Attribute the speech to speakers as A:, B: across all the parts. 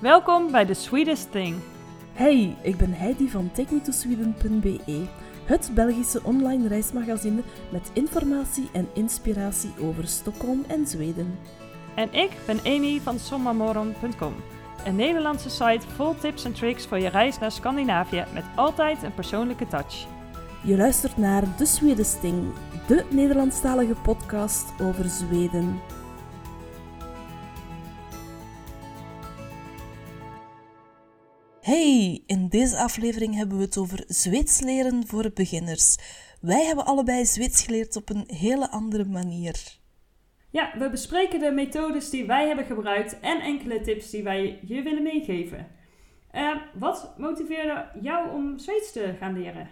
A: Welkom bij The Sweetest Thing.
B: Hey, ik ben Heidi van TakeMeToSweden.be, het Belgische online reismagazine met informatie en inspiratie over Stockholm en Zweden.
A: En ik ben Amy van sommamoron.com, een Nederlandse site vol tips en tricks voor je reis naar Scandinavië met altijd een persoonlijke touch.
B: Je luistert naar De Swedesting, de Nederlandstalige podcast over Zweden. Hey, in deze aflevering hebben we het over Zweeds leren voor beginners. Wij hebben allebei Zweeds geleerd op een hele andere manier.
A: Ja, we bespreken de methodes die wij hebben gebruikt en enkele tips die wij je willen meegeven. Uh, wat motiveerde jou om Zweeds te gaan leren?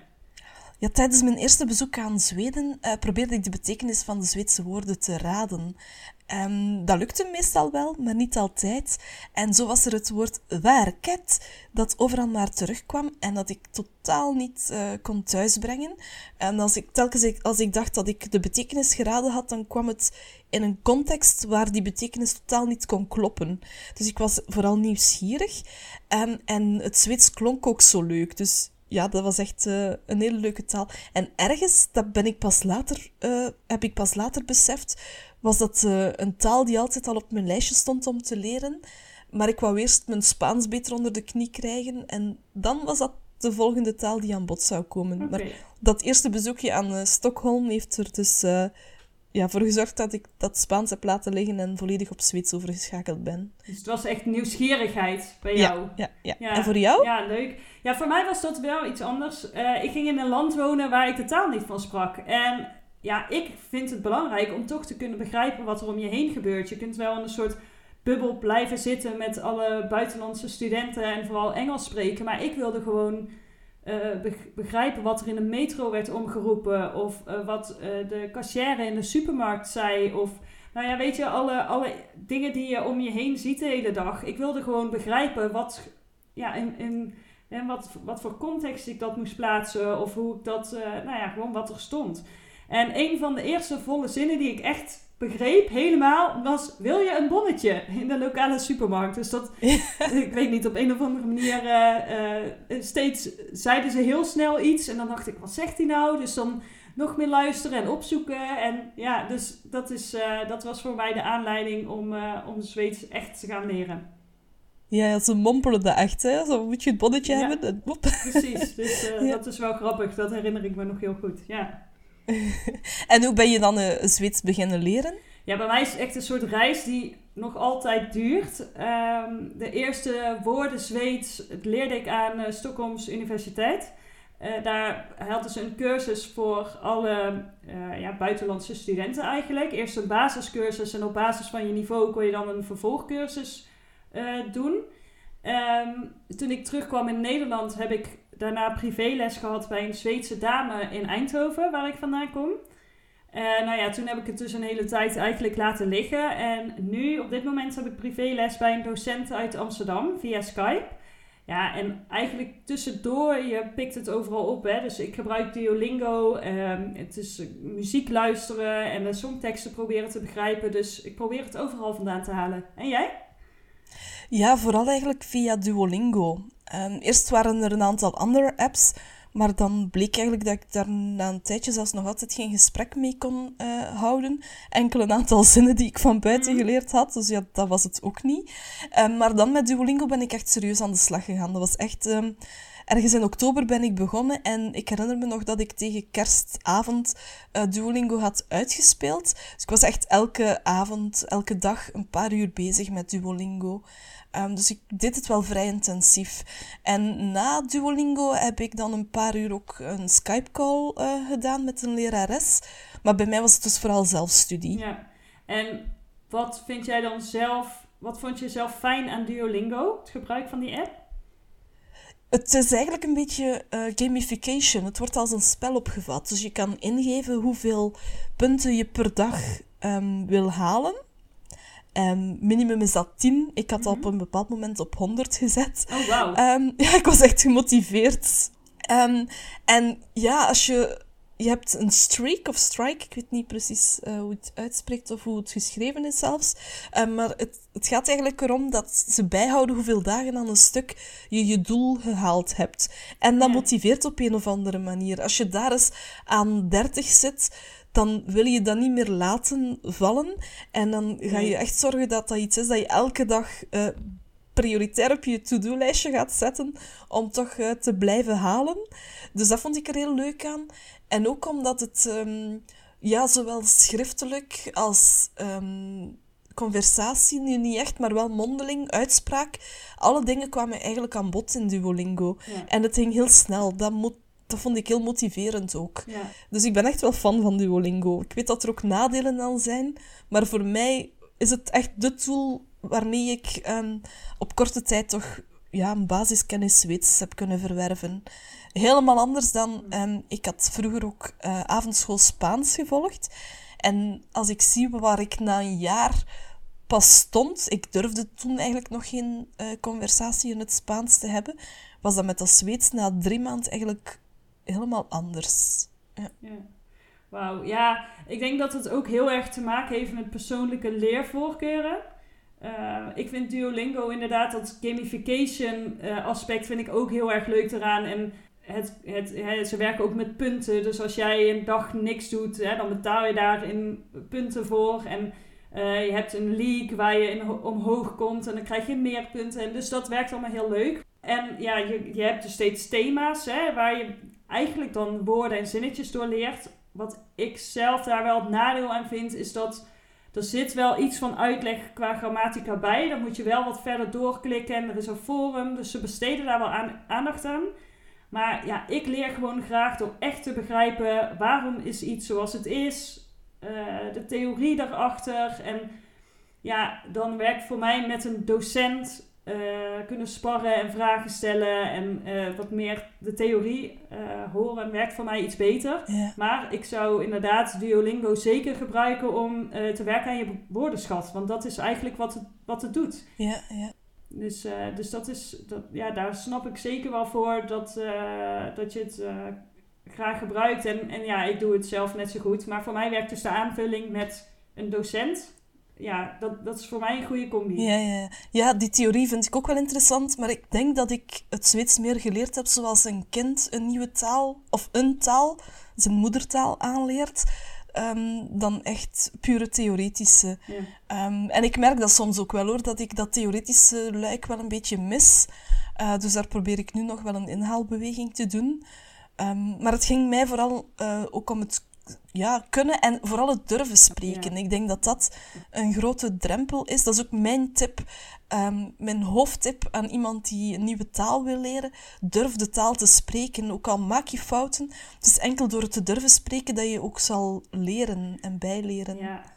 B: Ja, tijdens mijn eerste bezoek aan Zweden uh, probeerde ik de betekenis van de Zweedse woorden te raden. Um, dat lukte meestal wel, maar niet altijd. En zo was er het woord werket, dat overal maar terugkwam en dat ik totaal niet uh, kon thuisbrengen. En als ik, telkens als ik dacht dat ik de betekenis geraden had, dan kwam het in een context waar die betekenis totaal niet kon kloppen. Dus ik was vooral nieuwsgierig. Um, en het Zweeds klonk ook zo leuk. Dus ja, dat was echt uh, een hele leuke taal. En ergens, dat ben ik pas later, uh, heb ik pas later beseft, was dat uh, een taal die altijd al op mijn lijstje stond om te leren. Maar ik wou eerst mijn Spaans beter onder de knie krijgen. En dan was dat de volgende taal die aan bod zou komen. Okay. Maar dat eerste bezoekje aan Stockholm heeft er dus ja, voor gezorgd dat ik dat Spaans heb laten liggen en volledig op Zweeds overgeschakeld ben.
A: Dus het was echt nieuwsgierigheid bij jou?
B: Ja, ja, ja. ja. En voor jou?
A: Ja, leuk. Ja, voor mij was dat wel iets anders. Uh, ik ging in een land wonen waar ik de taal niet van sprak. En ja, ik vind het belangrijk om toch te kunnen begrijpen wat er om je heen gebeurt. Je kunt wel in een soort bubbel blijven zitten met alle buitenlandse studenten en vooral Engels spreken. Maar ik wilde gewoon begrijpen wat er in de metro werd omgeroepen. Of uh, wat uh, de kassière in de supermarkt zei. Of nou ja, weet je, alle, alle dingen die je om je heen ziet de hele dag. Ik wilde gewoon begrijpen wat, ja, in, in, en wat, wat voor context ik dat moest plaatsen. Of hoe ik dat, nou ja, gewoon wat er stond. En een van de eerste volle zinnen die ik echt begreep helemaal was: wil je een bonnetje in de lokale supermarkt? Dus dat, ik weet niet, op een of andere manier uh, uh, steeds zeiden ze heel snel iets en dan dacht ik: wat zegt hij nou? Dus dan nog meer luisteren en opzoeken. En ja, dus dat, is, uh, dat was voor mij de aanleiding om, om Zweeds echt te gaan leren.
B: Ja, ze mompelen dat echt, hè? Zo moet je het bonnetje ja, hebben. En
A: precies, dus ja. dat is wel grappig. Dat herinner ik me nog heel goed, ja.
B: en hoe ben je dan uh, Zweeds beginnen leren?
A: Ja, bij mij is het echt een soort reis die nog altijd duurt. Um, de eerste woorden Zweeds leerde ik aan uh, Stockholms Universiteit. Uh, daar hadden ze een cursus voor alle ja, buitenlandse studenten eigenlijk. Eerst een basiscursus en op basis van je niveau kon je dan een vervolgcursus doen. Um, toen ik terugkwam in Nederland heb ik daarna privéles gehad bij een Zweedse dame in Eindhoven, waar ik vandaan kom. En nou ja, toen heb ik het dus een hele tijd eigenlijk laten liggen. En nu, op dit moment, heb ik privéles bij een docent uit Amsterdam via Skype. Ja, en eigenlijk tussendoor, je pikt het overal op. Hè? Dus ik gebruik Duolingo. Um, het is muziek luisteren en de songteksten proberen te begrijpen. Dus ik probeer het overal vandaan te halen. En jij?
B: Ja, vooral eigenlijk via Duolingo. Um, eerst waren er een aantal andere apps, maar dan bleek eigenlijk dat ik daar na een tijdje zelfs nog altijd geen gesprek mee kon uh, houden. Enkel een aantal zinnen die ik van buiten mhm. geleerd had, dus ja, dat was het ook niet. Um, maar dan met Duolingo ben ik echt serieus aan de slag gegaan. Dat was echt... Um, ergens in oktober ben ik begonnen en ik herinner me nog dat ik tegen kerstavond uh, Duolingo had uitgespeeld. Dus ik was echt elke avond, elke dag een paar uur bezig met Duolingo. Um, dus ik deed het wel vrij intensief. En na Duolingo heb ik dan een paar uur ook een Skype-call uh, gedaan met een lerares. Maar bij mij was het dus vooral zelfstudie.
A: Ja, en wat vind jij dan zelf, wat vond je zelf fijn aan Duolingo, het gebruik van die app?
B: Het is eigenlijk een beetje uh, gamification. Het wordt als een spel opgevat. Dus je kan ingeven hoeveel punten je per dag um, wil halen. Um, minimum is dat 10. Ik had mm -hmm. op een bepaald moment op 100 gezet.
A: Oh, wow.
B: Um, ja, ik was echt gemotiveerd. En ja, als je je hebt een streak of strike, ik weet niet precies uh, hoe het uitspreekt of hoe het geschreven is zelfs. Uh, maar het, het gaat eigenlijk erom dat ze bijhouden hoeveel dagen aan een stuk je je doel gehaald hebt. En dat motiveert op een of andere manier. Als je daar eens aan 30 zit, dan wil je dat niet meer laten vallen. En dan ga je echt zorgen dat dat iets is dat je elke dag uh, prioritair op je to-do-lijstje gaat zetten om toch uh, te blijven halen. Dus dat vond ik er heel leuk aan. En ook omdat het um, ja, zowel schriftelijk als um, conversatie, nu niet echt, maar wel mondeling, uitspraak, alle dingen kwamen eigenlijk aan bod in Duolingo. Ja. En het ging heel snel. Dat, vond ik heel motiverend ook. Ja. Dus ik ben echt wel fan van Duolingo. Ik weet dat er ook nadelen aan zijn, maar voor mij is het echt de tool waarmee ik um, op korte tijd toch ja, een basiskennis Zweeds heb kunnen verwerven. Helemaal anders dan... Um, ik had vroeger ook uh, avondschool Spaans gevolgd. En als ik zie waar ik na een jaar pas stond... Ik durfde toen eigenlijk nog geen uh, conversatie in het Spaans te hebben. Was dat met dat Zweeds na drie maanden eigenlijk helemaal anders. Ja.
A: Wauw, ja. Ik denk dat het ook heel erg te maken heeft met persoonlijke leervoorkeuren. Uh, ik vind Duolingo inderdaad, dat gamification uh, aspect vind ik ook heel erg leuk eraan. En het, het, ze werken ook met punten. Dus als jij een dag niks doet, hè, dan betaal je daar in punten voor. En uh, je hebt een league waar je in, omhoog komt en dan krijg je meer punten. En dus dat werkt allemaal heel leuk. En ja, je, je hebt dus steeds thema's hè, waar je eigenlijk dan woorden en zinnetjes door leert. Wat ik zelf daar wel het nadeel aan vind, is dat er zit wel iets van uitleg qua grammatica bij. Dan moet je wel wat verder doorklikken en er is een forum. Dus ze besteden daar wel aan, aandacht aan. Maar ja, ik leer gewoon graag door echt te begrijpen waarom is iets zoals het is. Uh, de theorie daarachter. En ja, dan werkt voor mij met een docent uh, kunnen sparren en vragen stellen en uh, wat meer de theorie uh, horen werkt voor mij iets beter. Maar ik zou inderdaad Duolingo zeker gebruiken om te werken aan je woordenschat. Want dat is eigenlijk wat het, wat het doet.
B: Ja, ja.
A: Dus, dus dat is, dat, ja, daar snap ik zeker wel voor dat, dat je het graag gebruikt. En, en ja, ik doe het zelf net zo goed. Maar voor mij werkt dus de aanvulling met een docent ja, dat, dat is voor mij een goede combi.
B: Ja, ja. ja, die theorie vind ik ook wel interessant. Maar ik denk dat ik het Zweeds meer geleerd heb zoals een kind een nieuwe taal of een taal, zijn moedertaal, aanleert. Um, dan echt pure theoretische. Ja. Um, en ik merk dat soms ook wel hoor, dat ik dat theoretische luik wel een beetje mis. Uh, dus daar probeer ik nu nog wel een inhaalbeweging te doen. Um, maar het ging mij vooral uh, ook om het ja, kunnen en vooral het durven spreken. Ik denk dat dat een grote drempel is. Dat is ook mijn tip, um, mijn hoofdtip aan iemand die een nieuwe taal wil leren. Durf de taal te spreken, ook al maak je fouten. Het is enkel door het te durven spreken dat je ook zal leren en bijleren.
A: Ja.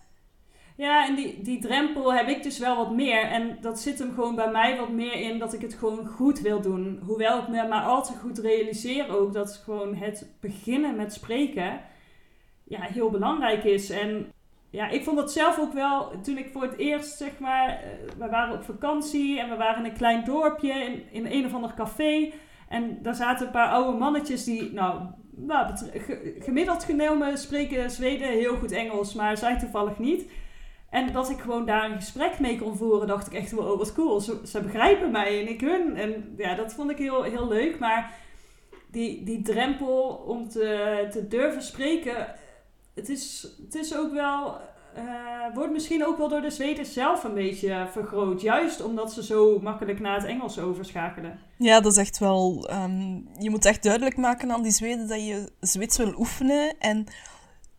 A: Ja, en die, die drempel heb ik dus wel wat meer. En dat zit hem gewoon bij mij wat meer in dat ik het gewoon goed wil doen. Hoewel ik me maar al te goed realiseer ook dat gewoon het beginnen met spreken ja, heel belangrijk is. En ja, ik vond dat zelf ook wel, toen ik voor het eerst, zeg maar, uh, we waren op vakantie en we waren in een klein dorpje in, in een of ander café. En daar zaten een paar oude mannetjes die, nou, nou gemiddeld genomen spreken Zweden heel goed Engels, maar zij toevallig niet. En dat ik gewoon daar een gesprek mee kon voeren, dacht ik echt wel, wat cool, ze, ze begrijpen mij en ik hun. En ja, dat vond ik heel, heel leuk, maar die, die drempel om te, te durven spreken het is, het is ook wel. Uh, wordt misschien ook wel door de Zweden zelf een beetje vergroot. Juist omdat ze zo makkelijk naar het Engels overschakelen.
B: Ja, dat is echt wel. Um, je moet echt duidelijk maken aan die Zweden dat je Zweeds wil oefenen. En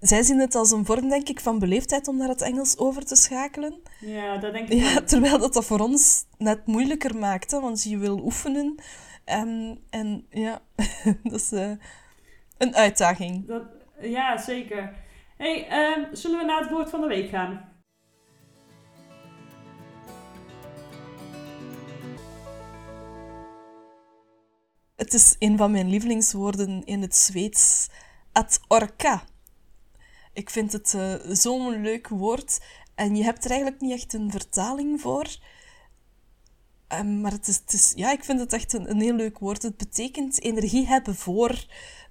B: zij zien het als een vorm, denk ik, van beleefdheid om naar het Engels over te schakelen.
A: Ja, dat denk ik.
B: Ja, terwijl dat dat voor ons net moeilijker maakt, hè, want je wil oefenen. En, en ja, dat is uh, een uitdaging.
A: Dat, ja, zeker hey, uh, zullen we naar het woord van de week gaan?
B: Het is een van mijn lievelingswoorden in het Zweeds. At orka. Ik vind het uh, zo'n leuk woord. En je hebt er eigenlijk niet echt een vertaling voor. Um, maar het is, ja, ik vind het echt een, heel leuk woord. Het betekent energie hebben voor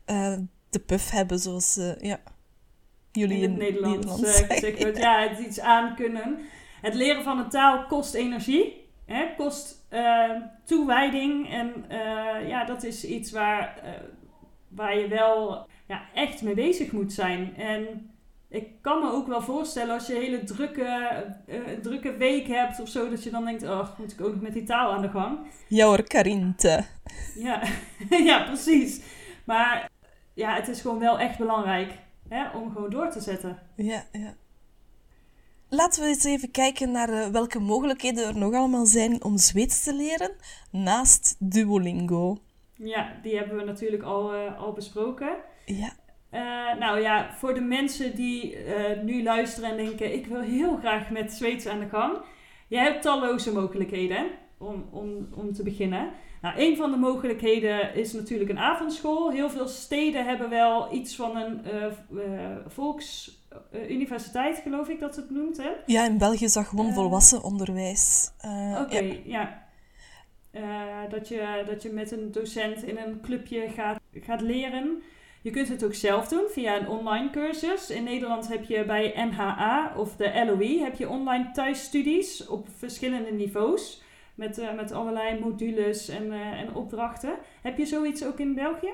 B: uh, de puff hebben, zoals uh, ja, jullie
A: in het Nederlands, Nederlands Ja, het iets aankunnen. Het leren van een taal kost energie, hè, kost toewijding. En ja, dat is iets waar, waar je wel ja, echt mee bezig moet zijn. En ik kan me ook wel voorstellen als je een hele drukke, uh, drukke week hebt of zo, dat je dan denkt, oh, moet ik ook nog met die taal aan de gang?
B: Ja hoor, Karinte.
A: Ja, ja, precies. Maar ja, het is gewoon wel echt belangrijk hè, om gewoon door te zetten.
B: Ja, ja. Laten we eens even kijken naar uh, welke mogelijkheden er nog allemaal zijn om Zweeds te leren, naast Duolingo.
A: Ja, die hebben we natuurlijk al, uh, al besproken.
B: Ja.
A: Uh, nou ja, voor de mensen die nu luisteren en denken: ik wil heel graag met Zweeds aan de gang. Je hebt talloze mogelijkheden om, om, om te beginnen. Nou, een van de mogelijkheden is natuurlijk een avondschool. Heel veel steden hebben wel iets van een uh, volksuniversiteit, geloof ik dat het noemt. Hè?
B: Ja, in België is dat gewoon volwassen onderwijs.
A: Oké, ja. ja. dat, je, dat je met een docent in een clubje gaat, gaat leren. Je kunt het ook zelf doen via een online cursus. In Nederland heb je bij NHA of de LOE heb je online thuisstudies op verschillende niveaus. Met, uh, met allerlei modules en, uh, en opdrachten. Heb je zoiets ook in België?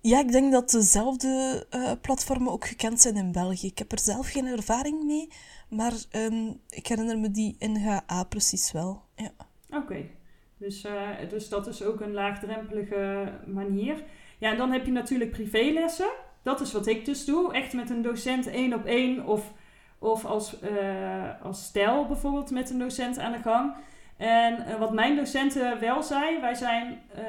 B: Ja, ik denk dat dezelfde uh, platformen ook gekend zijn in België. Ik heb er zelf geen ervaring mee, maar um, ik herinner me die NHA precies wel. Ja.
A: Oké, dus, dus dat is ook een laagdrempelige manier. Ja, en dan heb je natuurlijk privélessen. Dat is wat ik dus doe. Echt met een docent één op één of, of als, uh, als stijl bijvoorbeeld met een docent aan de gang. En uh, wat mijn docenten wel zijn, wij zijn, uh,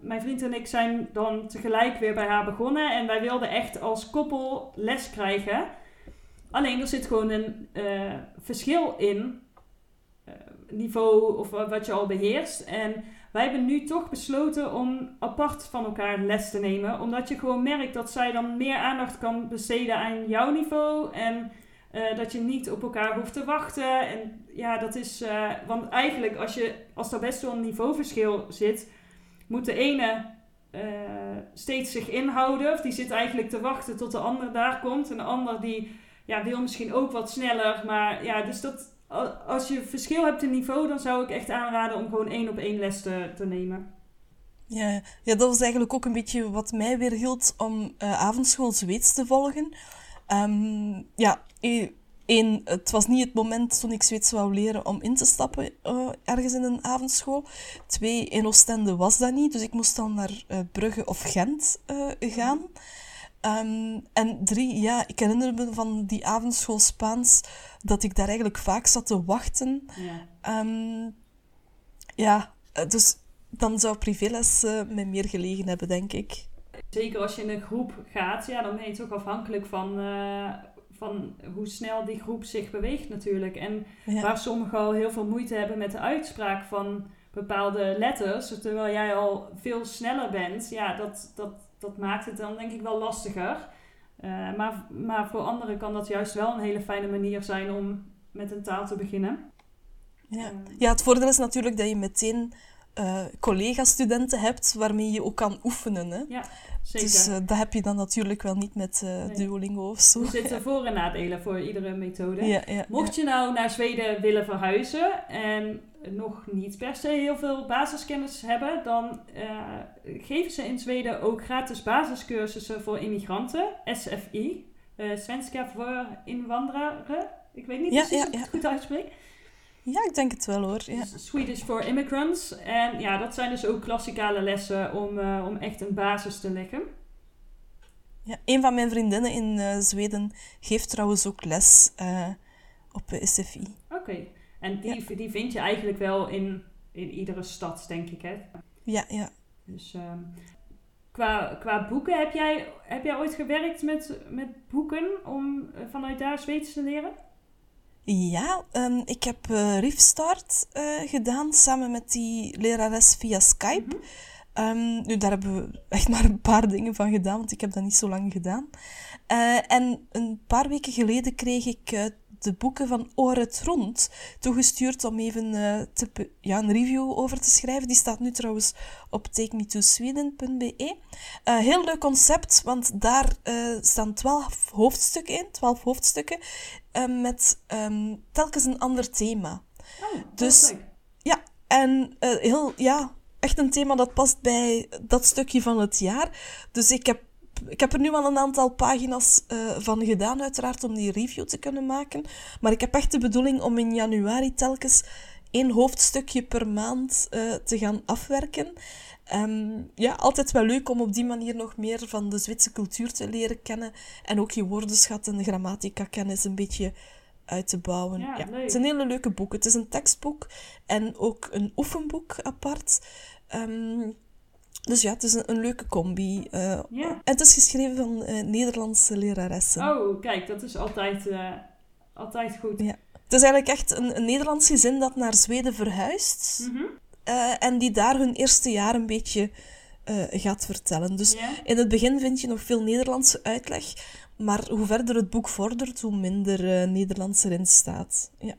A: mijn vriend en ik zijn dan tegelijk weer bij haar begonnen. En wij wilden echt als koppel les krijgen. Alleen er zit gewoon een verschil in niveau of wat je al beheerst. En wij hebben nu toch besloten om apart van elkaar les te nemen. Omdat je gewoon merkt dat zij dan meer aandacht kan besteden aan jouw niveau. En uh, dat je niet op elkaar hoeft te wachten. En ja, dat is. Uh, want eigenlijk, als, je, als er best wel een niveauverschil zit, moet de ene uh, steeds zich inhouden. Of die zit eigenlijk te wachten tot de ander daar komt. En de ander die ja, wil misschien ook wat sneller. Maar ja, dus dat als je verschil hebt in niveau, dan zou ik echt aanraden om gewoon één op één les te, te nemen.
B: Ja, ja, dat was eigenlijk ook een beetje wat mij weer hield om avondschool Zweeds te volgen. Um, ja, één, het was niet het moment toen ik Zweeds wou leren om in te stappen uh, ergens in een avondschool. Twee, in Oostende was dat niet, dus ik moest dan naar uh, Brugge of Gent gaan. Um, en drie, ja, ik herinner me van die avondschool Spaans dat ik daar eigenlijk vaak zat te wachten. Ja, um, ja dus dan zou privéles me meer gelegen hebben, denk ik.
A: Zeker als je in een groep gaat, ja, dan ben je toch afhankelijk van, uh, van hoe snel die groep zich beweegt natuurlijk. En ja. waar sommigen al heel veel moeite hebben met de uitspraak van bepaalde letters, terwijl jij al veel sneller bent, ja, dat, dat dat maakt het dan denk ik wel lastiger. Uh, maar, maar voor anderen kan dat juist wel een hele fijne manier zijn om met een taal te beginnen.
B: Ja, uh, ja het voordeel is natuurlijk dat je meteen uh, collega-studenten hebt waarmee je ook kan oefenen. Hè?
A: Ja, zeker.
B: Dus dat heb je dan natuurlijk wel niet met nee. Duolingo of zo.
A: Er zitten voor- en nadelen voor iedere methode.
B: Ja, ja,
A: Mocht je nou naar Zweden willen verhuizen en nog niet per se heel veel basiskennis hebben, dan uh, geven ze in Zweden ook gratis basiscursussen voor immigranten, SFI, uh, Svenska voor inwandraren. Ik weet niet precies of ik het goed uitspreek.
B: Ja, ik denk het wel hoor. Ja.
A: Dus Swedish for Immigrants. En ja, dat zijn dus ook klassikale lessen om, uh, om echt een basis te leggen.
B: Ja, een van mijn vriendinnen in Zweden geeft trouwens ook les op SFI.
A: Oké. En die, die vind je eigenlijk wel in, in iedere stad, denk ik. Hè?
B: Ja, ja.
A: Dus um, qua, qua boeken, heb jij, heb jij ooit gewerkt met, met boeken om vanuit daar Zweeds te leren?
B: Ja, um, ik heb uh, Riefstart uh, gedaan samen met die lerares via Skype. Mm -hmm. um, nu, daar hebben we echt maar een paar dingen van gedaan, want ik heb dat niet zo lang gedaan. Uh, en een paar weken geleden kreeg ik de boeken van Oret Rond toegestuurd om even uh, te, ja, een review over te schrijven. Die staat nu trouwens op takemetosweden.be. Uh, heel leuk concept, want daar uh, staan twaalf hoofdstukken in, twaalf hoofdstukken, met um, telkens een ander thema.
A: Oh, dus
B: ja, en heel, ja, echt een thema dat past bij dat stukje van het jaar. Dus ik heb ik heb er nu al een aantal pagina's uh, van gedaan, uiteraard, om die review te kunnen maken. Maar ik heb echt de bedoeling om in januari telkens één hoofdstukje per maand uh, te gaan afwerken. Um, ja, altijd wel leuk om op die manier nog meer van de Zwitserse cultuur te leren kennen. En ook je woordenschat en grammatica-kennis een beetje uit te bouwen.
A: Ja,
B: ja. Het is een hele leuke boek. Het is een tekstboek en ook een oefenboek apart. Um, dus ja, het is een, leuke combi. Uh,
A: ja. En
B: het is geschreven van uh, Nederlandse leraressen.
A: Oh, kijk, dat is altijd, uh, altijd goed.
B: Ja. Het is eigenlijk echt een, een Nederlands gezin dat naar Zweden verhuist.
A: Mm -hmm.
B: en die daar hun eerste jaar een beetje gaat vertellen. Dus
A: yeah.
B: in het begin vind je nog veel Nederlandse uitleg. Maar hoe verder het boek vordert, hoe minder Nederlands erin staat. Ja.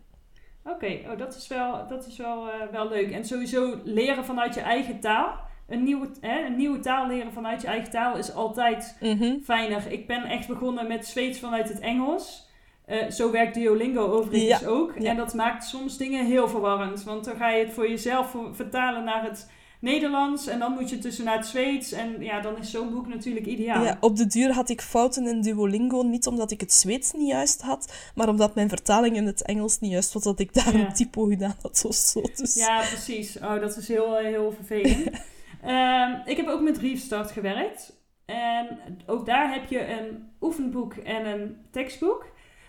A: Oké, oh, dat is wel, dat is wel, wel leuk. En sowieso leren vanuit je eigen taal een nieuwe, hè, een nieuwe taal leren vanuit je eigen taal is altijd
B: mm
A: fijner. Ik ben echt begonnen met Zweeds vanuit het Engels. Uh, zo werkt Duolingo overigens
B: ja.
A: ook.
B: Ja.
A: En dat maakt soms dingen heel verwarrend. Want dan ga je het voor jezelf vertalen naar het Nederlands. En dan moet je tussen naar het Zweeds. En ja, dan is zo'n boek natuurlijk ideaal.
B: Ja, op de duur had ik fouten in Duolingo. Niet omdat ik het Zweeds niet juist had. Maar omdat mijn vertaling in het Engels niet juist was. Dat ik daar een typo gedaan had of zo. Dus...
A: Ja, precies. Oh, dat is heel, heel vervelend. Ehm, ik heb ook met Restart gewerkt. En ook daar heb je een oefenboek en een tekstboek.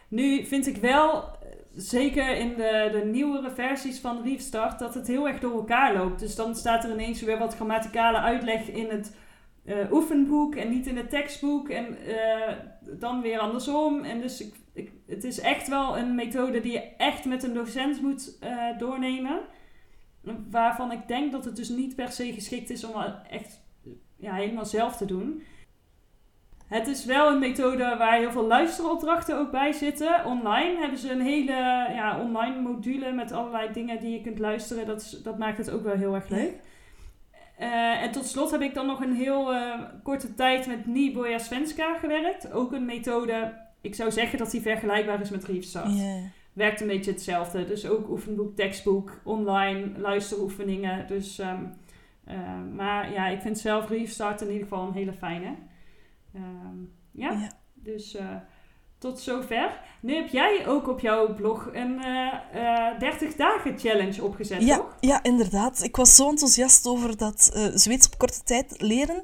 A: Nu vind ik wel, zeker in de, de nieuwere versies van Restart, dat het heel erg door elkaar loopt. Dus dan staat er ineens weer wat grammaticale uitleg in het eh, oefenboek en niet in het tekstboek. En eh, dan weer andersom. En dus ik, ik, het is echt wel een methode die je echt met een docent moet eh, doornemen. Waarvan ik denk dat het dus niet per se geschikt is om echt ja, helemaal zelf te doen. Het is wel een methode waar heel veel luisteropdrachten ook bij zitten. Online hebben ze een hele ja, online module met allerlei dingen die je kunt luisteren. Dat, is, dat maakt het ook wel heel erg leuk. Uh, en tot slot heb ik dan nog een heel uh, korte tijd met Niboja Svenska gewerkt. Ook een methode, ik zou zeggen dat die vergelijkbaar is met Reefstart.
B: Yeah.
A: Werkt een beetje hetzelfde. Dus ook oefenboek, tekstboek, online, luisteroefeningen. Dus, um, uh, maar ja, ik vind zelf Reefstart in ieder geval een hele fijne. Um, ja.
B: Ja.
A: dus uh, tot zover. Nu heb jij ook op jouw blog een uh, 30 dagen challenge opgezet,
B: ja,
A: toch?
B: Ja, inderdaad. Ik was zo enthousiast over dat uh, Zweeds op korte tijd leren.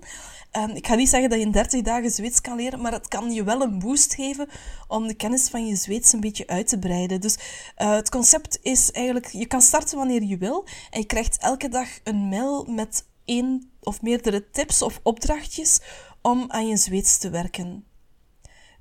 B: Um, ik ga niet zeggen dat je in 30 dagen Zweeds kan leren, maar het kan je wel een boost geven om de kennis van je Zweeds een beetje uit te breiden. Dus het concept is eigenlijk, je kan starten wanneer je wil en je krijgt elke dag een mail met één of meerdere tips of opdrachtjes om aan je Zweeds te werken.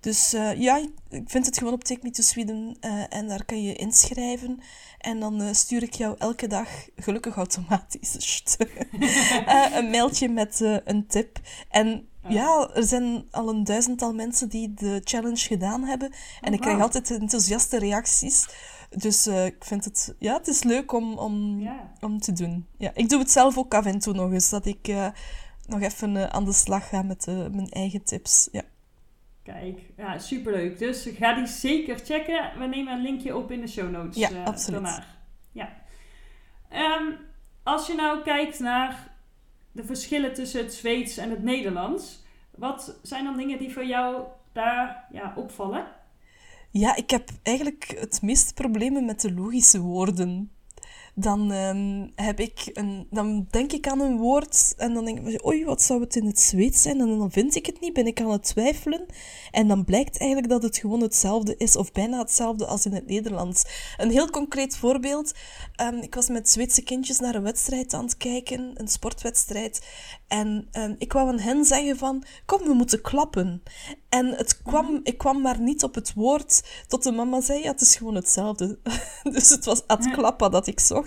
B: Dus uh, ja, ik vind het gewoon op Take Me to Sweden uh, en daar kan je inschrijven. En dan uh, stuur ik jou elke dag, gelukkig automatisch, een mailtje met een tip. En ja, er zijn al een duizendtal mensen die de challenge gedaan hebben. En
A: Oh,
B: ik krijg
A: wauw.
B: altijd enthousiaste reacties. Dus ik vind het, ja, het is leuk om, om,
A: Ja.
B: om te doen. Ja, ik doe het zelf ook af en toe nog eens, dat ik nog even aan de slag ga met mijn eigen tips. Ja.
A: Kijk, ja, superleuk. Dus ga die zeker checken. We nemen een linkje op in de show notes.
B: Ja,
A: uh,
B: absoluut.
A: Daarna. Ja. Um, als je nou kijkt naar de verschillen tussen het Zweeds en het Nederlands, wat zijn dan dingen die voor jou daar ja, opvallen?
B: Ja, ik heb eigenlijk het meeste problemen met de logische woorden. Dan, um, heb ik een, dan denk ik aan een woord en dan denk ik, oei, wat zou het in het Zweeds zijn? En dan vind ik het niet, ben ik aan het twijfelen. En dan blijkt eigenlijk dat het gewoon hetzelfde is, of bijna hetzelfde als in het Nederlands. Een heel concreet voorbeeld. Um, ik was met Zweedse kindjes naar een wedstrijd aan het kijken, een sportwedstrijd. En um, ik wou aan hen zeggen van, kom, we moeten klappen. En het kwam, mm-hmm. ik kwam maar niet op het woord tot de mama zei, ja, het is gewoon hetzelfde. dus het was ad klappa dat ik zocht.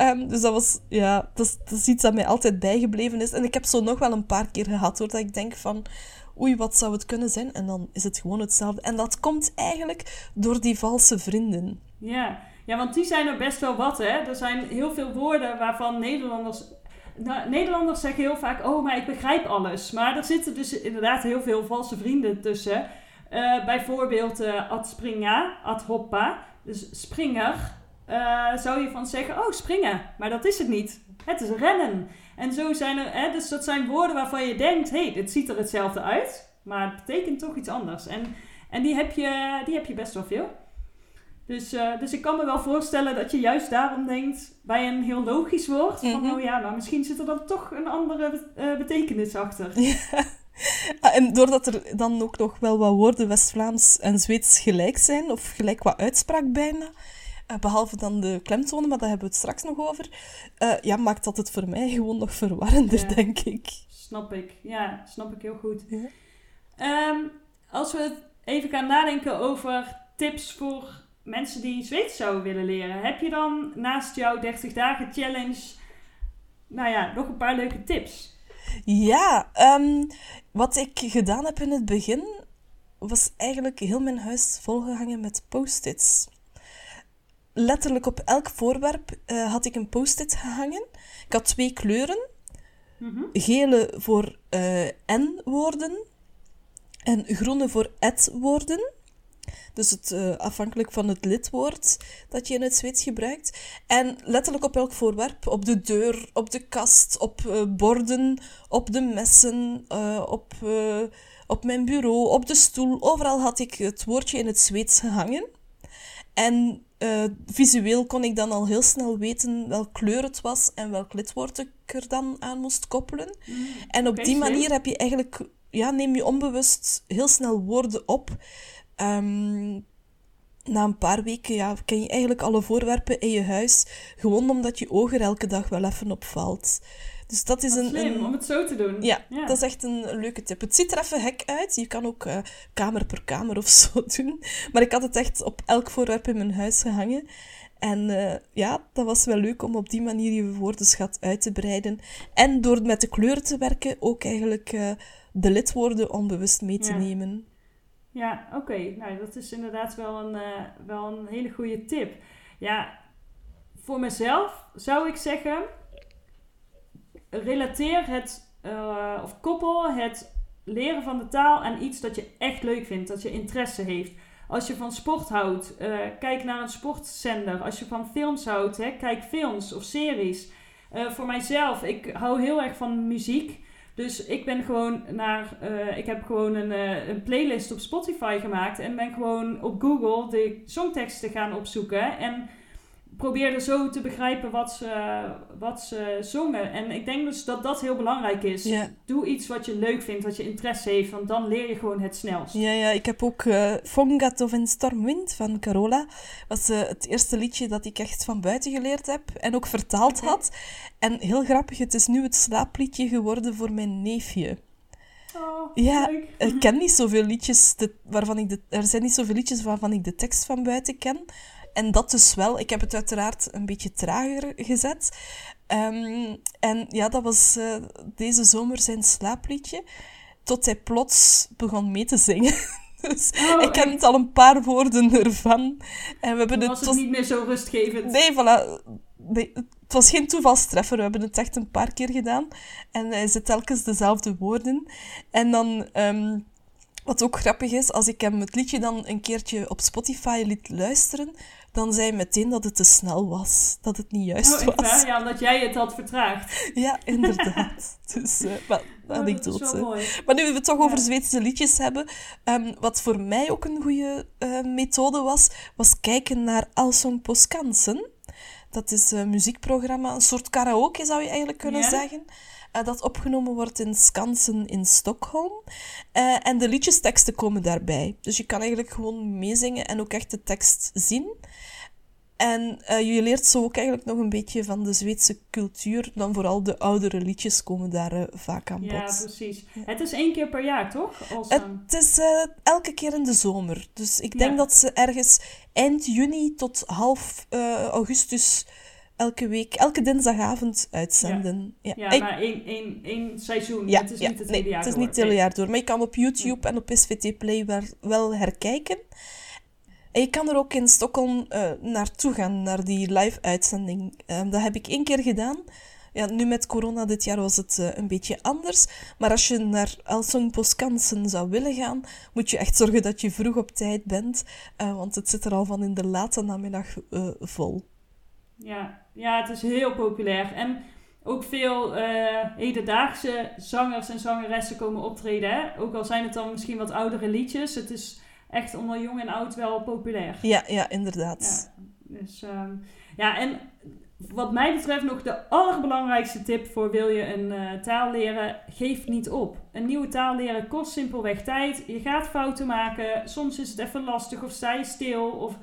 B: Um, dus dat was, ja, dat is, dat iets dat mij altijd bijgebleven is. En ik heb zo nog wel een paar keer gehad, hoor, dat ik denk van, oei, wat zou het kunnen zijn? En dan is het gewoon hetzelfde. En dat komt eigenlijk door die valse vrienden.
A: Ja, ja want die zijn er best wel wat, hè. Er zijn heel veel woorden waarvan Nederlanders... Nou, Nederlanders zeggen heel vaak, oh, maar ik begrijp alles. Maar er zitten dus inderdaad heel veel valse vrienden tussen. Uh, bijvoorbeeld uh, ad springa, ad hoppa. Dus springer, uh, zou je van zeggen, oh, springen. Maar dat is het niet. Het is rennen. En zo zijn er, hè, dus dat zijn woorden waarvan je denkt, hé, hey, dit ziet er hetzelfde uit. Maar het betekent toch iets anders. En, en die, heb je, die heb je best wel veel. Dus, uh, dus ik kan me wel voorstellen dat je juist daarom denkt bij een heel logisch woord: van mhm. oh ja, maar misschien zit er dan toch een andere uh, betekenis achter. Ja.
B: Ah, en doordat er dan ook nog wel wat woorden West-Vlaams en Zweeds gelijk zijn, of gelijk qua uitspraak bijna, behalve dan de klemtonen, maar daar hebben we het straks nog over, ja, maakt dat het voor mij gewoon nog verwarrender, denk ik.
A: Snap ik, ja, snap ik heel goed. Ja. Um, als we even gaan nadenken over tips voor mensen die Zweeds zouden willen leren, heb je dan naast jouw 30 dagen challenge, nou ja, nog een paar leuke tips?
B: Ja, um, wat ik gedaan heb in het begin, was eigenlijk heel mijn huis volgehangen met post-its. Letterlijk op elk voorwerp uh, had ik een post-it gehangen. Ik had twee kleuren. Mm Gele voor uh, N-woorden en groene voor et-woorden. Dus het, uh, afhankelijk van het lidwoord dat je in het Zweeds gebruikt. En letterlijk op elk voorwerp. Op de deur, op de kast, op uh, borden, op de messen, uh, op, op mijn bureau, op de stoel. Overal had ik het woordje in het Zweeds gehangen. En visueel kon ik dan al heel snel weten welk kleur het was en welk lidwoord ik er dan aan moest koppelen. Mm, en op die manier heb je eigenlijk, ja, neem je onbewust heel snel woorden op Um, na een paar weken ja, ken je eigenlijk alle voorwerpen in je huis, gewoon omdat je oog er elke dag wel even op valt. Dus dat is een,
A: slim,
B: een...
A: om het zo te doen.
B: Ja, dat is echt een leuke tip. Het ziet er even hek uit. Je kan ook uh, kamer per kamer of zo doen. Maar ik had het echt op elk voorwerp in mijn huis gehangen. En uh, ja, dat was wel leuk om op die manier je woordenschat uit te breiden. En door met de kleuren te werken ook eigenlijk uh, de lidwoorden onbewust mee te nemen.
A: Ja, oké. Nou, dat is inderdaad wel een, uh, wel een hele goede tip. Ja, voor mezelf zou ik zeggen, relateer het, uh, of koppel het leren van de taal aan iets dat je echt leuk vindt, dat je interesse heeft. Als je van sport houdt, uh, kijk naar een sportzender. Als je van films houdt, hè, kijk films of series. voor mijzelf, ik hou heel erg van muziek. Dus ik ben gewoon naar, ik heb gewoon een, een playlist op Spotify gemaakt en ben gewoon op Google de songteksten gaan opzoeken. En probeerde zo te begrijpen wat ze, wat ze zongen. En ik denk dus dat dat heel belangrijk is. Doe iets wat je leuk vindt, wat je interesse heeft, want dan leer je gewoon het snelst.
B: Ja, ja ik heb ook uh, Fongat of in Stormwind van Carola. was uh, het eerste liedje dat ik echt van buiten geleerd heb en ook vertaald had. En heel grappig, het is nu het slaapliedje geworden voor mijn neefje.
A: Oh,
B: ja,
A: leuk.
B: ik ken niet zoveel liedjes waarvan ik de, er zijn niet zoveel liedjes waarvan ik de tekst van buiten ken. En dat dus wel. Ik heb het uiteraard een beetje trager gezet. Um, en ja, dat was uh, deze zomer zijn slaapliedje. Tot hij plots begon mee te zingen. Dus oh, ik ken het al een paar woorden ervan.
A: En we hebben was het, het niet meer zo rustgevend.
B: Nee, voilà. Nee, het was geen toevalstreffer. We hebben het echt een paar keer gedaan. En hij zit telkens dezelfde woorden. En dan... Um, wat ook grappig is, als ik hem het liedje dan een keertje op Spotify liet luisteren, dan zei hij meteen dat het te snel was. Dat het niet juist
A: oh,
B: was.
A: Ja, omdat jij het had vertraagd.
B: Ja, inderdaad. dus, uh, wel, oh, anekdote. Maar nu we het toch over Zweedse liedjes hebben, um, wat voor mij ook een goede uh, methode was, was kijken naar Allsång på Skansen. Dat is een muziekprogramma, een soort karaoke zou je eigenlijk kunnen ja. zeggen. Uh, dat opgenomen wordt in Skansen in Stockholm. Uh, en de liedjesteksten komen daarbij. Dus je kan eigenlijk gewoon meezingen en ook echt de tekst zien. En uh, je leert zo ook eigenlijk nog een beetje van de Zweedse cultuur. Dan vooral de oudere liedjes komen daar uh, vaak aan bod.
A: Ja, precies. Het is één keer per jaar, toch?
B: Als, het is elke keer in de zomer. Dus ik denk ja. dat ze ergens eind juni tot half augustus elke week, elke dinsdagavond uitzenden.
A: Ja,
B: Ja,
A: ja
B: Ik-
A: maar één, één, één seizoen.
B: ja,
A: het is niet het
B: nee,
A: hele jaar
B: het is niet het hele jaar door. Maar je kan op YouTube en op SVT Play wel, herkijken. En je kan er ook in Stockholm eh, naartoe gaan, naar die live-uitzending. Ehm, dat heb ik één keer gedaan. Ja, nu met corona dit jaar was het eh, een beetje anders. Maar als je naar Elsong Poskansen zou willen gaan, moet je echt zorgen dat je vroeg op tijd bent. eh, want het zit er al van in de late namiddag vol.
A: Ja, ja, het is heel populair. En ook veel eh, hedendaagse zangers en zangeressen komen optreden. Hè? Ook al zijn het dan misschien wat oudere liedjes. Het is echt onder jong en oud wel populair.
B: Ja, ja, inderdaad.
A: Ja, dus, ehm, ja, en wat mij betreft nog de allerbelangrijkste tip voor wil je een eh, taal leren, geef niet op. Een nieuwe taal leren kost simpelweg tijd. Je gaat fouten maken. Soms is het even lastig of sta je stil. Of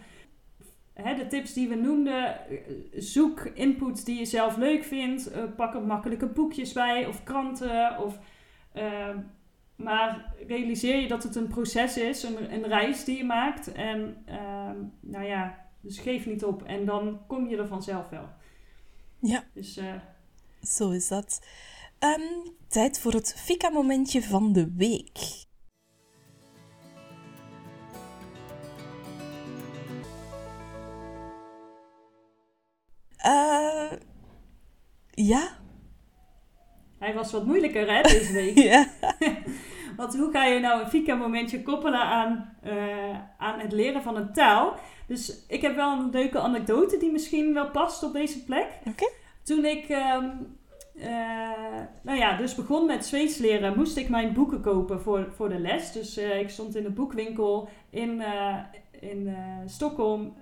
A: hè, de tips die we noemden, eh, zoek input die je zelf leuk vindt. Eh, pak er makkelijke boekjes bij of kranten. Of, ehm, maar realiseer je dat het een proces is, een, een reis die je maakt. En ehm, nou ja, dus geef niet op. En dan kom je er vanzelf wel.
B: Ja.
A: Dus eh,
B: Zo is dat. Ehm, tijd voor het Fika-momentje van de week. Eh, ja.
A: hij was wat moeilijker hè, deze week.
B: ja.
A: Want hoe ga je nou een Fika-momentje koppelen aan, eh, aan het leren van een taal? Dus ik heb wel een leuke anekdote die misschien wel past op deze plek.
B: Oké.
A: Toen ik, ehm, eh, nou ja, dus begon met Zweeds leren, moest ik mijn boeken kopen voor, voor de les. Dus ik stond in de boekwinkel in, in Stockholm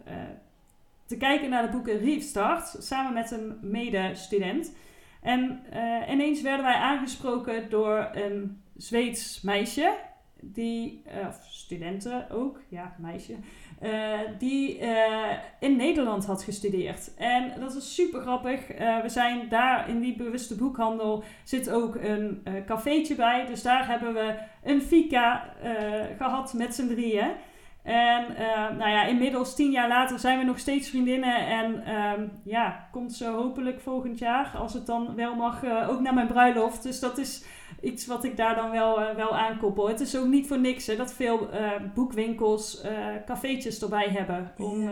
A: te kijken naar de boeken Restart, samen met een medestudent. En eh, ineens werden wij aangesproken door een Zweeds meisje, die, eh, of studenten ook, ja, meisje, eh, die in Nederland had gestudeerd. En dat is super grappig. We zijn daar in die bewuste boekhandel zit ook een cafeetje bij. Dus daar hebben we een fika eh, gehad met z'n drieën. En eh, nou ja, inmiddels tien jaar later zijn we nog steeds vriendinnen. En ehm, ja, komt ze hopelijk volgend jaar, als het dan wel mag, eh, ook naar mijn bruiloft. Dus dat is iets wat ik daar dan wel, eh, wel aankoppel. Het is ook niet voor niks hè, dat veel boekwinkels cafeetjes erbij hebben. Om,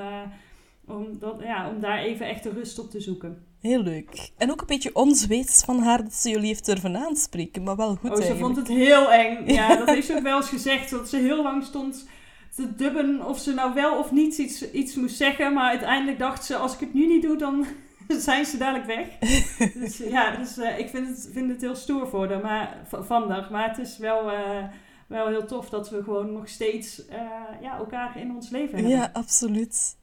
A: om, dat, ja, om daar even echt de rust op te zoeken.
B: Heel leuk. En ook een beetje onzweets van haar dat ze jullie heeft durven aanspreken, maar wel goed
A: oh, ze
B: eigenlijk.
A: vond het heel eng. Ja, dat heeft ze ook wel eens gezegd. Dat ze heel lang stond te dubben of ze nou wel of niet iets, iets moest zeggen. Maar uiteindelijk dacht ze, als ik het nu niet doe, dan zijn ze dadelijk weg. dus ja, dus, eh, ik vind het, vind het heel stoer voor haar, maar, v- van haar. Maar het is wel, eh, wel heel tof dat we gewoon nog steeds eh, ja, elkaar in ons leven hebben.
B: Ja, absoluut.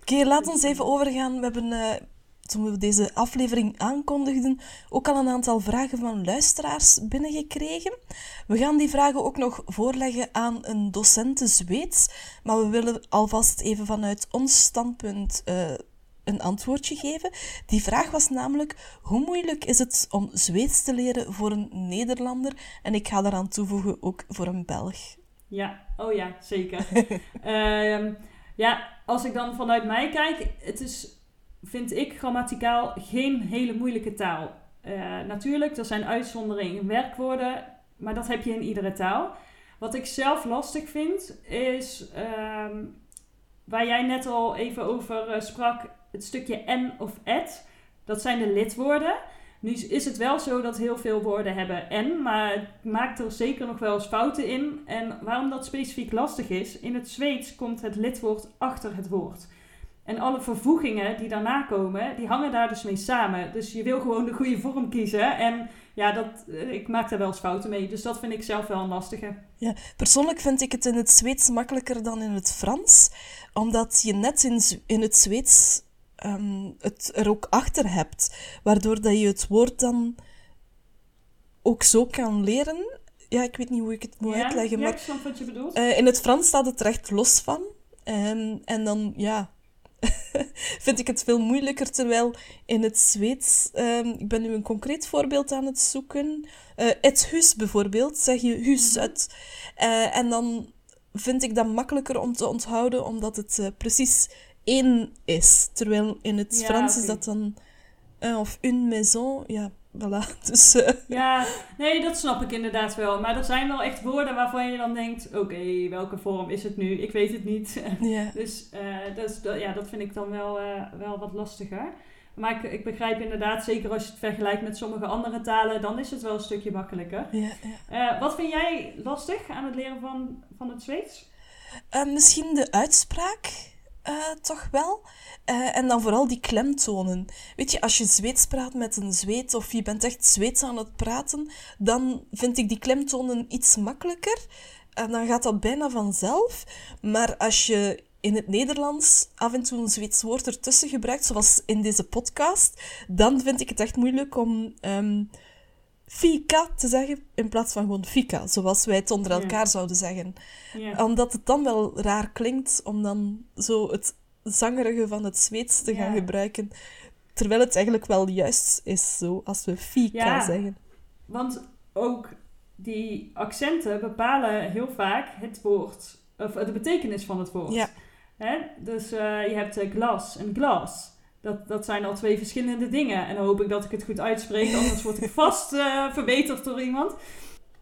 B: Oké, laat ons even overgaan. We hebben, toen we deze aflevering aankondigden, ook al een aantal vragen van luisteraars binnengekregen. We gaan die vragen ook nog voorleggen aan een docente Zweeds, maar we willen alvast even vanuit ons standpunt eh, een antwoordje geven. Die vraag was namelijk, hoe moeilijk is het om Zweeds te leren voor een Nederlander? En ik ga daaraan toevoegen ook voor een Belg.
A: Ja, oh ja, zeker. Ehm, ja, als ik dan vanuit mij kijk, het is, vind ik, grammaticaal geen hele moeilijke taal. Eh, natuurlijk, er zijn uitzonderingen in werkwoorden, maar dat heb je in iedere taal. Wat ik zelf lastig vind, is ehm, waar jij net al even over eh, sprak, het stukje en of et. Dat zijn de lidwoorden. Nu is het wel zo dat heel veel woorden hebben en, maar het maakt er zeker nog wel eens fouten in. En waarom dat specifiek lastig is, in het Zweeds komt het lidwoord achter het woord. En alle vervoegingen die daarna komen, die hangen daar dus mee samen. Dus je wil gewoon de goede vorm kiezen. En ja, dat, eh, ik maak daar wel eens fouten mee. Dus dat vind ik zelf wel een lastige.
B: Persoonlijk vind ik het in het Zweeds makkelijker dan in het Frans, omdat je net in, in het Zweeds ehm, het er ook achter hebt, waardoor dat je het woord dan ook zo kan leren. Ja, ik weet niet hoe ik het moet
A: ja,
B: uitleggen,
A: ja,
B: maar
A: ik snap wat je bedoelt.
B: eh, in het Frans staat het er echt los van. En, en dan, ja, vind ik het veel moeilijker. Terwijl in het Zweeds, ehm, ik ben nu een concreet voorbeeld aan het zoeken. Eh het huis bijvoorbeeld, zeg je huis
A: Mhm.
B: uit. Eh, en dan vind ik dat makkelijker om te onthouden, omdat het eh, precies één is. Terwijl in het
A: Ja,
B: Frans is dat dan... of une maison, ja, voilà. Dus eh,
A: Ja, nee, dat snap ik inderdaad wel. Maar er zijn wel echt woorden waarvan je dan denkt... Oké, welke vorm is het nu? Ik weet het niet. dus eh, dat, is, dat- ja, dat vind ik dan wel, eh, wel wat lastiger. Maar ik, ik begrijp inderdaad, zeker als je het vergelijkt met sommige andere talen... dan is het wel een stukje makkelijker.
B: Ja, ja.
A: Wat vind jij lastig aan het leren van, van het Zweeds?
B: Misschien de uitspraak eh, toch wel. Eh, en dan vooral die klemtonen. Weet je, als je Zweeds praat met een Zweed of je bent echt Zweeds aan het praten, dan vind ik die klemtonen iets makkelijker. En dan gaat dat bijna vanzelf. Maar als je in het Nederlands af en toe een Zweeds woord ertussen gebruikt, zoals in deze podcast, dan vind ik het echt moeilijk om ehm fika te zeggen in plaats van gewoon fika, zoals wij het onder
A: Ja.
B: elkaar zouden zeggen
A: Ja.
B: omdat het dan wel raar klinkt om dan zo het zangerige van het Zweeds te gaan
A: Ja.
B: gebruiken. Terwijl het eigenlijk wel juist is zo als we fika zeggen.
A: Want ook die accenten bepalen heel vaak het woord, of de betekenis van het woord.
B: Ja.
A: Hè? Dus eh, je hebt eh, glas en glas. Dat, dat zijn al twee verschillende dingen. En dan hoop ik dat ik het goed uitspreek, anders word ik vast eh, verbeterd door iemand.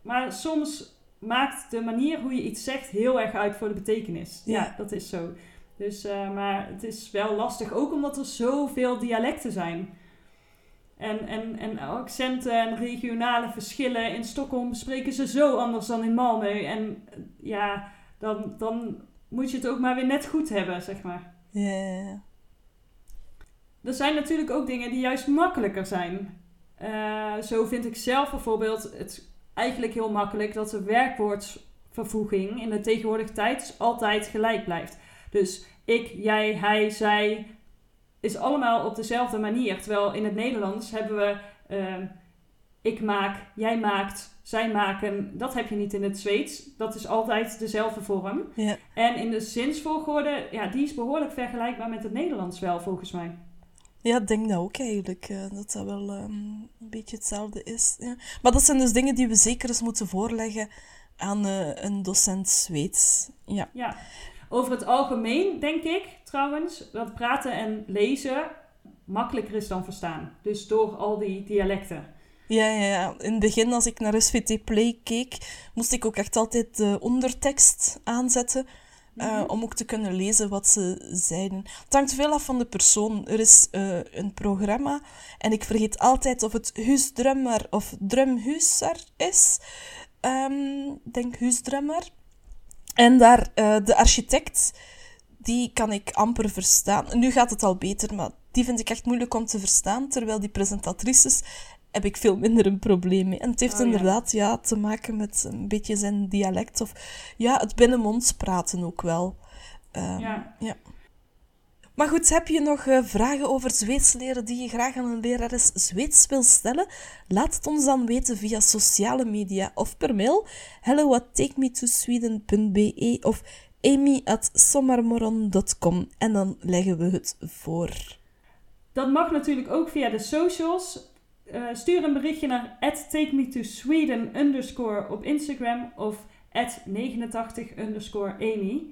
A: Maar soms maakt de manier hoe je iets zegt heel erg uit voor de betekenis. Ja,
B: Ja.
A: dat is zo. Dus, eh, maar het is wel lastig, ook omdat er zoveel dialecten zijn. En, en, en accenten en regionale verschillen. In Stockholm spreken ze zo anders dan in Malmö. En ja, dan, dan moet je het ook maar weer net goed hebben, zeg maar.
B: Ja.
A: Er zijn natuurlijk ook dingen die juist makkelijker zijn. Eh, zo vind ik zelf bijvoorbeeld het eigenlijk heel makkelijk dat de werkwoordvervoeging in de tegenwoordige tijd altijd gelijk blijft. Dus ik, jij, hij, zij is allemaal op dezelfde manier. Terwijl in het Nederlands hebben we ehm, ik maak, jij maakt, zij maken. Dat heb je niet in het Zweeds. Dat is altijd dezelfde vorm.
B: Ja.
A: En in de zinsvolgorde, ja, die is behoorlijk vergelijkbaar met het Nederlands wel, volgens mij.
B: Ja, ik denk dat ook eigenlijk. eh, dat dat wel ehm, een beetje hetzelfde is. Ja. Maar dat zijn dus dingen die we zeker eens moeten voorleggen aan eh, een docent Zweeds. Ja.
A: Ja. Over het algemeen denk ik trouwens dat praten en lezen makkelijker is dan verstaan. Dus door al die dialecten.
B: Ja, ja, ja. In het begin, als ik naar SVT Play keek, moest ik ook echt altijd de ondertekst aanzetten. Eh,
A: Mhm.
B: om ook te kunnen lezen wat ze zeiden. Het hangt veel af van de persoon. Er is eh, een programma en ik vergeet altijd of het Huisdrummer of Drumhuiser is. Ehm, Ik denk Huisdrummer. En daar, eh, de architect, die kan ik amper verstaan. Nu gaat het al beter, maar die vind ik echt moeilijk om te verstaan. Terwijl die presentatrices heb ik veel minder een probleem mee. En het heeft
A: Oh,
B: inderdaad ja, te maken met een beetje zijn dialect. Of ja, het binnenmonds praten ook wel. Ehm,
A: Ja.
B: Maar goed, heb je nog eh, vragen over Zweeds leren die je graag aan een lerares Zweeds wil stellen? Laat het ons dan weten via sociale media of per mail hello at takemetosweden.be of amy at sommarmorgon.com en dan leggen we het voor.
A: Dat mag natuurlijk ook via de socials. Eh, stuur een berichtje naar @takemetosweden underscore op Instagram of 89 underscore Amy.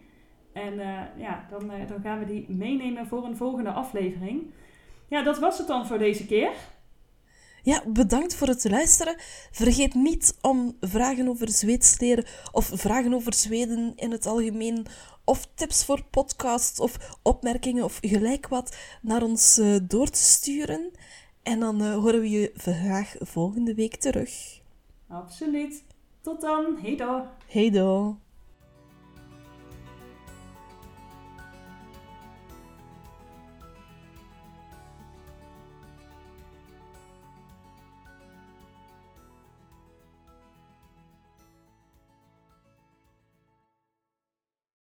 A: En eh, ja, dan, eh, dan gaan we die meenemen voor een volgende aflevering. Ja, dat was het dan voor deze keer.
B: Ja, bedankt voor het luisteren. Vergeet niet om vragen over Zweeds of vragen over Zweden in het algemeen of tips voor podcasts of opmerkingen of gelijk wat naar ons door te sturen. En dan eh, horen we je graag volgende week terug.
A: Absoluut. Tot dan. Hey dan.
B: Hey do.